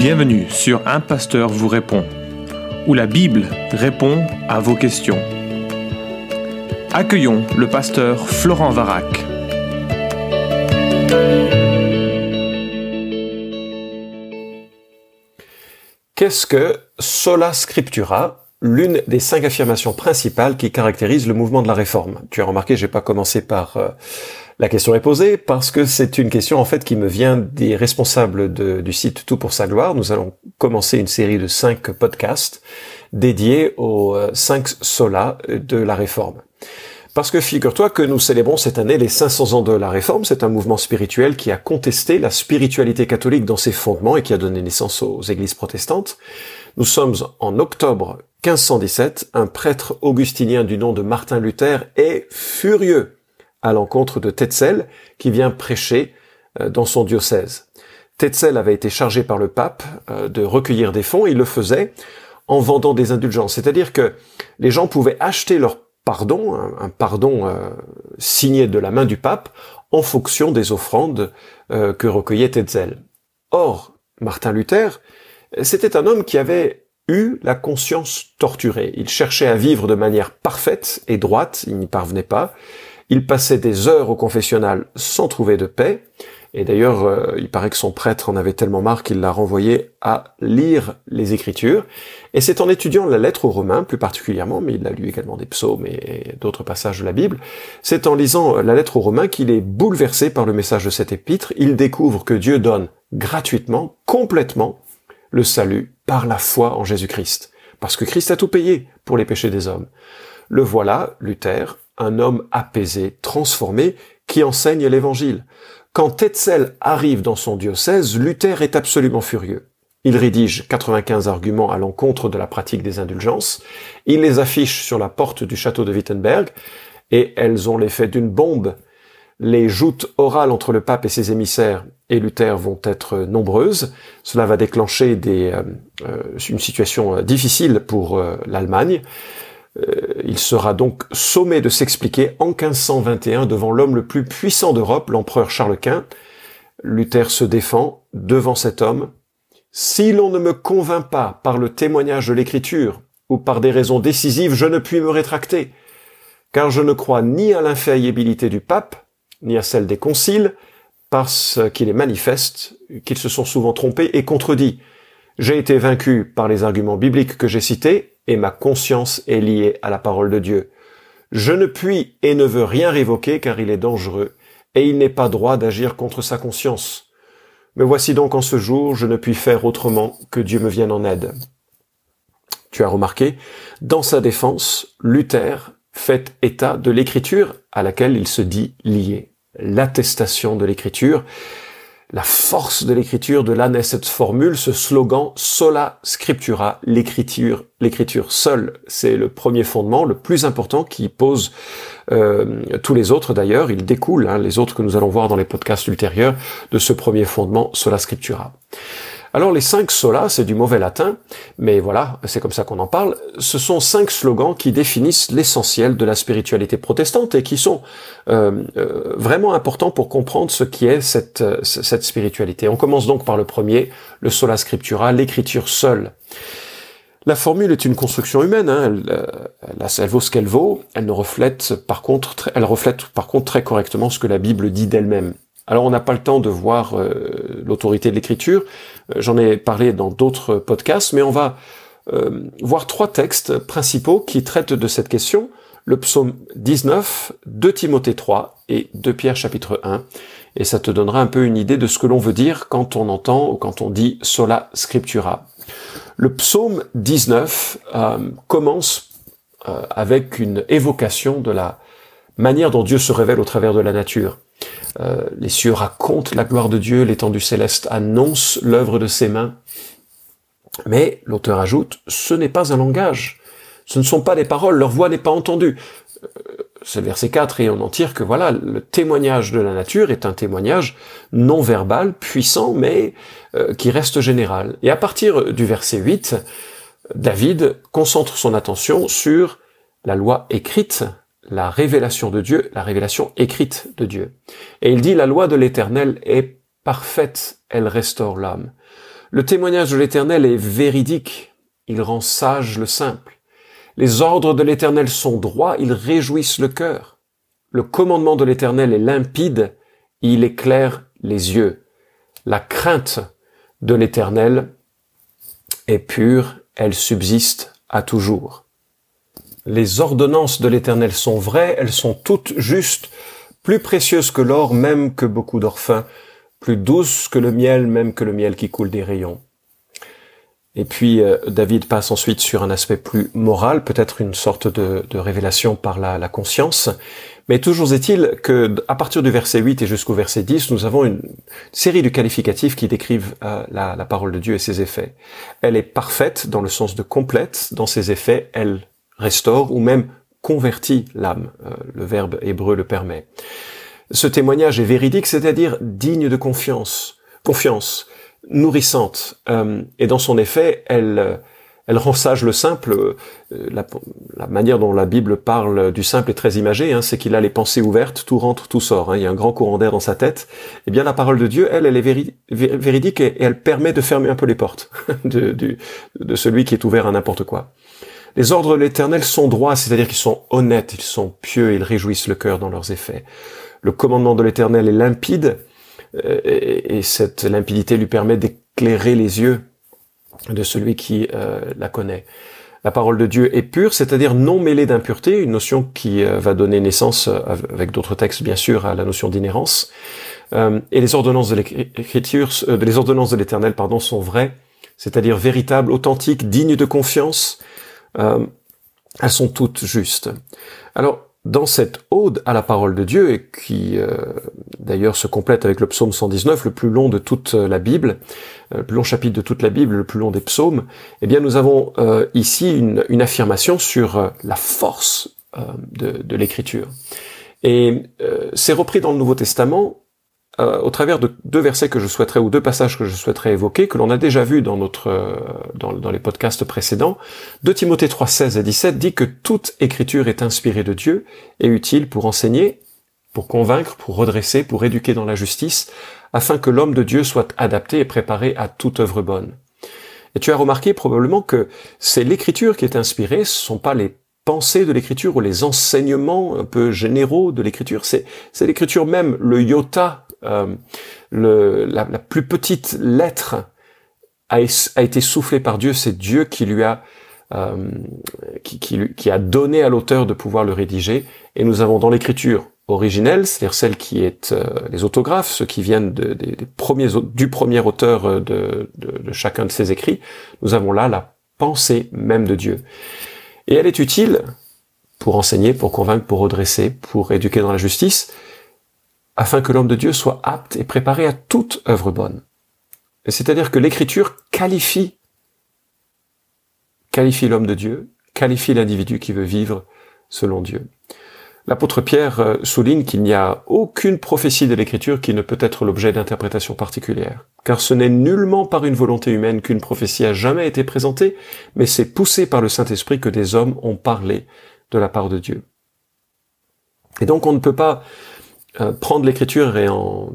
Bienvenue sur Un Pasteur vous répond, où la Bible répond à vos questions. Accueillons le pasteur Florent Varac. Qu'est-ce que sola scriptura L'une des cinq affirmations principales qui caractérisent le mouvement de la réforme? Tu as remarqué, j'ai pas commencé par euh, la question est posée parce que c'est une question en fait qui me vient des responsables du site Tout pour sa gloire. Nous allons commencer une série de cinq podcasts dédiés aux euh, cinq solas de la réforme. Parce que figure-toi que nous célébrons cette année les 500 ans de la Réforme. C'est un mouvement spirituel qui a contesté la spiritualité catholique dans ses fondements et qui a donné naissance aux églises protestantes. Nous sommes en octobre 1517. Un prêtre augustinien du nom de Martin Luther est furieux à l'encontre de Tetzel qui vient prêcher euh, dans son diocèse. Tetzel avait été chargé par le pape euh, de recueillir des fonds, il le faisait en vendant des indulgences, c'est-à-dire que les gens pouvaient acheter leur pardon, un, pardon euh, signé de la main du pape, en fonction des offrandes que recueillait Tetzel. Or, Martin Luther, c'était un homme qui avait eu la conscience torturée. Il cherchait à vivre de manière parfaite et droite, il n'y parvenait pas. Il passait des heures au confessionnal sans trouver de paix. Et d'ailleurs, euh, il paraît que son prêtre en avait tellement marre qu'il l'a renvoyé à lire les Écritures. Et c'est en étudiant la lettre aux Romains, plus particulièrement, mais il a lu également des psaumes et d'autres passages de la Bible, c'est en lisant la lettre aux Romains qu'il est bouleversé par le message de cet épître. Il découvre que Dieu donne gratuitement, complètement, le salut par la foi en Jésus-Christ. Parce que Christ a tout payé pour les péchés des hommes. Le voilà, Luther, un homme apaisé, transformé, qui enseigne l'évangile. Quand Tetzel arrive dans son diocèse, Luther est absolument furieux. Il rédige 95 arguments à l'encontre de la pratique des indulgences, il les affiche sur la porte du château de Wittenberg, et elles ont l'effet d'une bombe. Les joutes orales entre le pape et ses émissaires et Luther vont être nombreuses. Cela va déclencher euh, euh, une situation euh, difficile pour l'Allemagne. Euh, il sera donc sommé de s'expliquer en 1521 devant l'homme le plus puissant d'Europe, l'empereur Charles Quint. Luther se défend devant cet homme. Si l'on ne me convainc pas par le témoignage de l'écriture ou par des raisons décisives, je ne puis me rétracter, car je ne crois ni à l'infaillibilité du pape, ni à celle des conciles, parce qu'il est manifeste qu'ils se sont souvent trompés et contredits. J'ai été vaincu par les arguments bibliques que j'ai cités, et ma conscience est liée à la parole de Dieu. Je ne puis et ne veux rien révoquer car il est dangereux, et il n'est pas droit d'agir contre sa conscience. Mais voici donc en ce jour, je ne puis faire autrement que Dieu me vienne en aide. Tu as remarqué, dans sa défense, Luther fait état de l'écriture à laquelle il se dit lié. L'attestation de l'écriture, la force de l'écriture, de là naît cette formule, ce slogan sola scriptura, l'écriture, l'écriture seule, c'est le premier fondement, le plus important qui pose euh, tous les autres d'ailleurs, il découle, hein, les autres que nous allons voir dans les podcasts ultérieurs, de ce premier fondement sola scriptura. Alors les cinq solas, c'est du mauvais latin, mais voilà, c'est comme ça qu'on en parle. Ce sont cinq slogans qui définissent l'essentiel de la spiritualité protestante et qui sont euh, euh, vraiment importants pour comprendre ce qui est cette, euh, cette spiritualité. On commence donc par le premier, le sola scriptura, l'écriture seule. La formule est une construction humaine, hein. elle, elle, vaut ce qu'elle vaut, elle ne reflète par contre, elle reflète par contre très correctement ce que la Bible dit d'elle-même. Alors on n'a pas le temps de voir euh, l'autorité de l'écriture, euh, j'en ai parlé dans d'autres podcasts, mais on va euh, voir trois textes principaux qui traitent de cette question, le psaume 19, 2 Timothée 3 et 2 Pierre chapitre 1, et ça te donnera un peu une idée de ce que l'on veut dire quand on entend ou quand on dit sola scriptura. Le psaume 19 commence avec une évocation de la manière dont Dieu se révèle au travers de la nature. Euh, les cieux racontent la gloire de Dieu, l'étendue céleste annonce l'œuvre de ses mains. Mais l'auteur ajoute, ce n'est pas un langage, ce ne sont pas des paroles, leur voix n'est pas entendue. Euh, c'est le verset 4 et on en tire que voilà, le témoignage de la nature est un témoignage non verbal, puissant, mais euh, qui reste général. Et à partir du verset 8, David concentre son attention sur la loi écrite la révélation de Dieu, la révélation écrite de Dieu. Et il dit, la loi de l'Éternel est parfaite, elle restaure l'âme. Le témoignage de l'Éternel est véridique, il rend sage le simple. Les ordres de l'Éternel sont droits, ils réjouissent le cœur. Le commandement de l'Éternel est limpide, il éclaire les yeux. La crainte de l'Éternel est pure, elle subsiste à toujours. Les ordonnances de l'Éternel sont vraies, elles sont toutes justes, plus précieuses que l'or même que beaucoup d'orphins, plus douces que le miel même que le miel qui coule des rayons. Et puis euh, David passe ensuite sur un aspect plus moral, peut-être une sorte de, révélation par la, conscience. Mais toujours est-il que à partir du verset 8 et jusqu'au verset 10, nous avons une série de qualificatifs qui décrivent euh, la, la, parole de Dieu et ses effets. Elle est parfaite dans le sens de complète. Dans ses effets, elle restaure ou même convertit l'âme. Euh, le verbe hébreu le permet. Ce témoignage est véridique, c'est-à-dire digne de confiance. Confiance nourrissante. Euh, et dans son effet, elle, elle rend sage le simple. Euh, la, manière dont la Bible parle du simple est très imagée, hein, c'est qu'il a les pensées ouvertes, tout rentre, tout sort. Hein, il y a un grand courant d'air dans sa tête. Eh bien, la parole de Dieu, elle, elle est véridique et, elle permet de fermer un peu les portes de celui qui est ouvert à n'importe quoi. Les ordres de l'Éternel sont droits, c'est-à-dire qu'ils sont honnêtes, ils sont pieux, ils réjouissent le cœur dans leurs effets. Le commandement de l'Éternel est limpide, euh, et, cette limpidité lui permet d'éclairer les yeux de celui qui euh, la connaît. La parole de Dieu est pure, c'est-à-dire non mêlée d'impureté, une notion qui euh, va donner naissance, avec d'autres textes bien sûr, à la notion d'inhérence. et les ordonnances de l'écriture, les ordonnances de l'Éternel, pardon, sont vraies, c'est-à-dire véritables, authentiques, dignes de confiance. Elles sont toutes justes. Alors, dans cette ode à la parole de Dieu, et qui euh, d'ailleurs se complète avec le psaume 119, le plus long de toute la Bible, euh, le plus long chapitre de toute la Bible, le plus long des psaumes, eh bien nous avons euh, ici une, une, affirmation sur la force de, de l'écriture. Et c'est repris dans le Nouveau Testament euh, au travers de deux versets que je souhaiterais, ou deux passages que je souhaiterais évoquer, que l'on a déjà vu dans notre, euh, dans, dans, les podcasts précédents. De Timothée 3, 16 et 17 dit que toute écriture est inspirée de Dieu et utile pour enseigner, pour convaincre, pour redresser, pour éduquer dans la justice, afin que l'homme de Dieu soit adapté et préparé à toute œuvre bonne. Et tu as remarqué probablement que c'est l'écriture qui est inspirée, ce sont pas les pensées de l'écriture ou les enseignements un peu généraux de l'écriture, c'est, c'est l'écriture même, le iota euh, la, plus petite lettre a, été soufflée par Dieu, c'est Dieu qui lui a euh, a donné à l'auteur de pouvoir le rédiger. Et nous avons dans l'écriture originelle, c'est-à-dire celle qui est euh, les autographes, ceux qui viennent de, des, premiers du premier auteur de, de, chacun de ses écrits, nous avons là la pensée même de Dieu. Et elle est utile pour enseigner, pour convaincre, pour redresser, pour éduquer dans la justice, afin que l'homme de Dieu soit apte et préparé à toute œuvre bonne. C'est-à-dire que l'écriture qualifie, qualifie l'homme de Dieu, qualifie l'individu qui veut vivre selon Dieu. L'apôtre Pierre euh, souligne qu'il n'y a aucune prophétie de l'écriture qui ne peut être l'objet d'interprétation particulière, car ce n'est nullement par une volonté humaine qu'une prophétie a jamais été présentée, mais c'est poussé par le Saint-Esprit que des hommes ont parlé de la part de Dieu. Et donc on ne peut pas euh, prendre l'écriture et en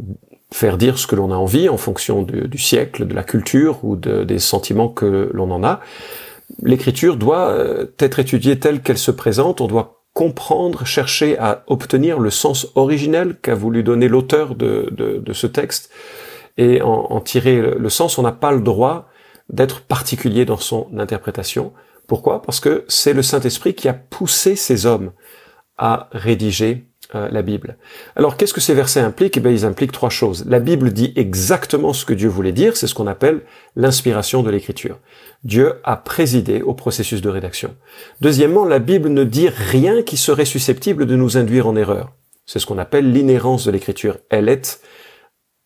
faire dire ce que l'on a envie en fonction du siècle, de la culture ou des sentiments que l'on en a. L'écriture doit euh, être étudiée telle qu'elle se présente, on doit comprendre, chercher à obtenir le sens originel qu'a voulu donner l'auteur de, ce texte, et en, en tirer le sens, on n'a pas le droit d'être particulier dans son interprétation. Pourquoi? Parce que c'est le Saint-Esprit qui a poussé ces hommes à rédiger euh, la Bible. Alors qu'est-ce que ces versets impliquent? Eh bien ils impliquent trois choses. La Bible dit exactement ce que Dieu voulait dire, c'est ce qu'on appelle l'inspiration de l'écriture. Dieu a présidé au processus de rédaction. Deuxièmement, la Bible ne dit rien qui serait susceptible de nous induire en erreur. C'est ce qu'on appelle l'inhérence de l'écriture. Elle est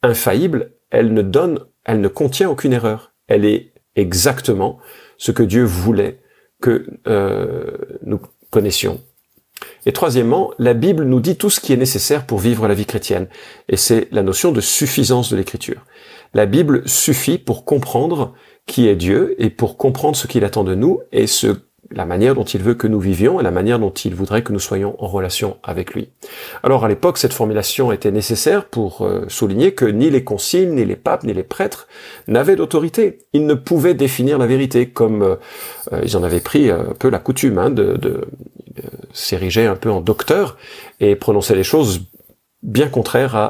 infaillible, elle ne donne, elle ne contient aucune erreur. Elle est exactement ce que Dieu voulait que euh, nous connaissions et troisièmement, la Bible nous dit tout ce qui est nécessaire pour vivre la vie chrétienne. Et c'est la notion de suffisance de l'écriture. La Bible suffit pour comprendre qui est Dieu et pour comprendre ce qu'il attend de nous et ce la manière dont il veut que nous vivions et la manière dont il voudrait que nous soyons en relation avec lui. Alors à l'époque, cette formulation était nécessaire pour euh, souligner que ni les conciles, ni les papes, ni les prêtres n'avaient d'autorité. Ils ne pouvaient définir la vérité comme euh, euh, ils en avaient pris un peu la coutume hein, de, de s'ériger un peu en docteur et prononcer les choses bien contraires à,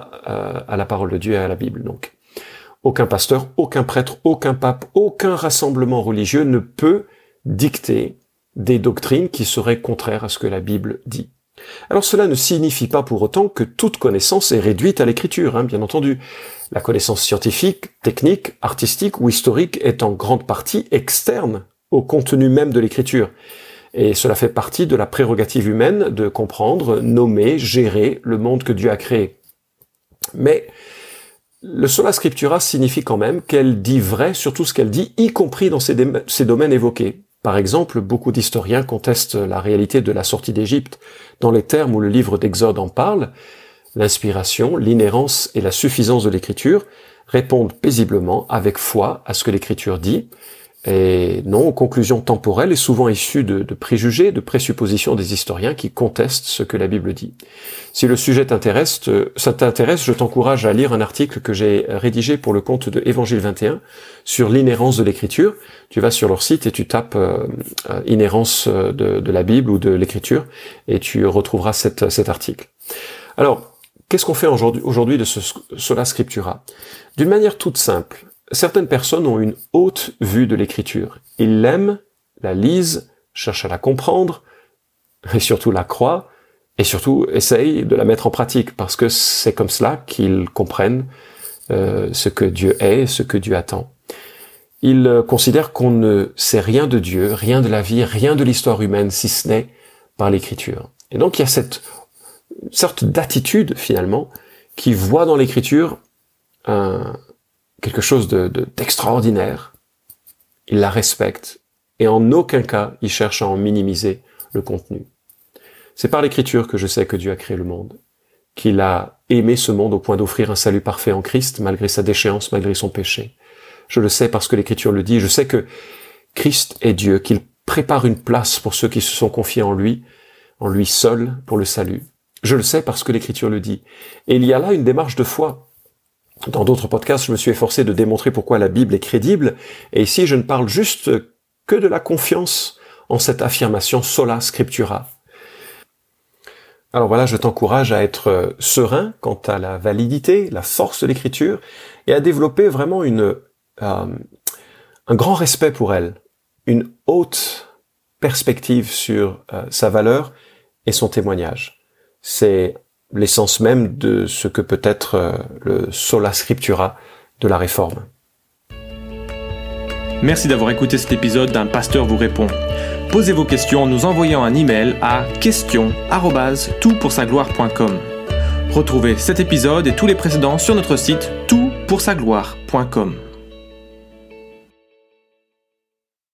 à, la parole de Dieu et à la Bible. Donc, aucun pasteur, aucun prêtre, aucun pape, aucun rassemblement religieux ne peut dicter des doctrines qui seraient contraires à ce que la Bible dit. Alors cela ne signifie pas pour autant que toute connaissance est réduite à l'écriture, hein, bien entendu. La connaissance scientifique, technique, artistique ou historique est en grande partie externe au contenu même de l'écriture. Et cela fait partie de la prérogative humaine de comprendre, nommer, gérer le monde que Dieu a créé. Mais le sola scriptura signifie quand même qu'elle dit vrai sur tout ce qu'elle dit, y compris dans ces, domaines évoqués. Par exemple, beaucoup d'historiens contestent la réalité de la sortie d'Égypte dans les termes où le livre d'Exode en parle. L'inspiration, l'inhérence et la suffisance de l'écriture répondent paisiblement, avec foi, à ce que l'écriture dit, et non aux conclusions temporelles et souvent issues de, préjugés, de présuppositions des historiens qui contestent ce que la Bible dit. Si le sujet t'intéresse, ça t'intéresse, je t'encourage à lire un article que j'ai rédigé pour le compte de Évangile 21 sur l'inhérence de l'écriture. Tu vas sur leur site et tu tapes euh, euh, inhérence de, la Bible ou de l'écriture et tu retrouveras cet article. Alors, qu'est-ce qu'on fait aujourd'hui de ce scriptura? D'une manière toute simple, Certaines personnes ont une haute vue de l'écriture. Ils l'aiment, la lisent, cherchent à la comprendre, et surtout la croient, et surtout essayent de la mettre en pratique, parce que c'est comme cela qu'ils comprennent euh, ce que Dieu est, ce que Dieu attend. Ils euh, considèrent qu'on ne sait rien de Dieu, rien de la vie, rien de l'histoire humaine, si ce n'est par l'écriture. Et donc il y a cette sorte d'attitude finalement qui voit dans l'écriture un, quelque chose d'extraordinaire, de, il la respecte, et en aucun cas il cherche à en minimiser le contenu. C'est par l'écriture que je sais que Dieu a créé le monde, qu'il a aimé ce monde au point d'offrir un salut parfait en Christ, malgré sa déchéance, malgré son péché. Je le sais parce que l'écriture le dit, je sais que Christ est Dieu, qu'il prépare une place pour ceux qui se sont confiés en lui, en lui seul, pour le salut. Je le sais parce que l'écriture le dit. Et il y a là une démarche de foi. Dans d'autres podcasts, je me suis efforcé de démontrer pourquoi la Bible est crédible, et ici je ne parle juste que de la confiance en cette affirmation sola scriptura. Alors voilà, je t'encourage à être serein quant à la validité, la force de l'écriture, et à développer vraiment une, euh, un grand respect pour elle, une haute perspective sur euh, sa valeur et son témoignage. C'est l'essence même de ce que peut être euh, le sola scriptura de la réforme. Merci d'avoir écouté cet épisode d'un pasteur vous répond. Posez vos questions en nous envoyant un email à question@toutpoursagloire.com. Retrouvez cet épisode et tous les précédents sur notre site toutpoursagloire.com.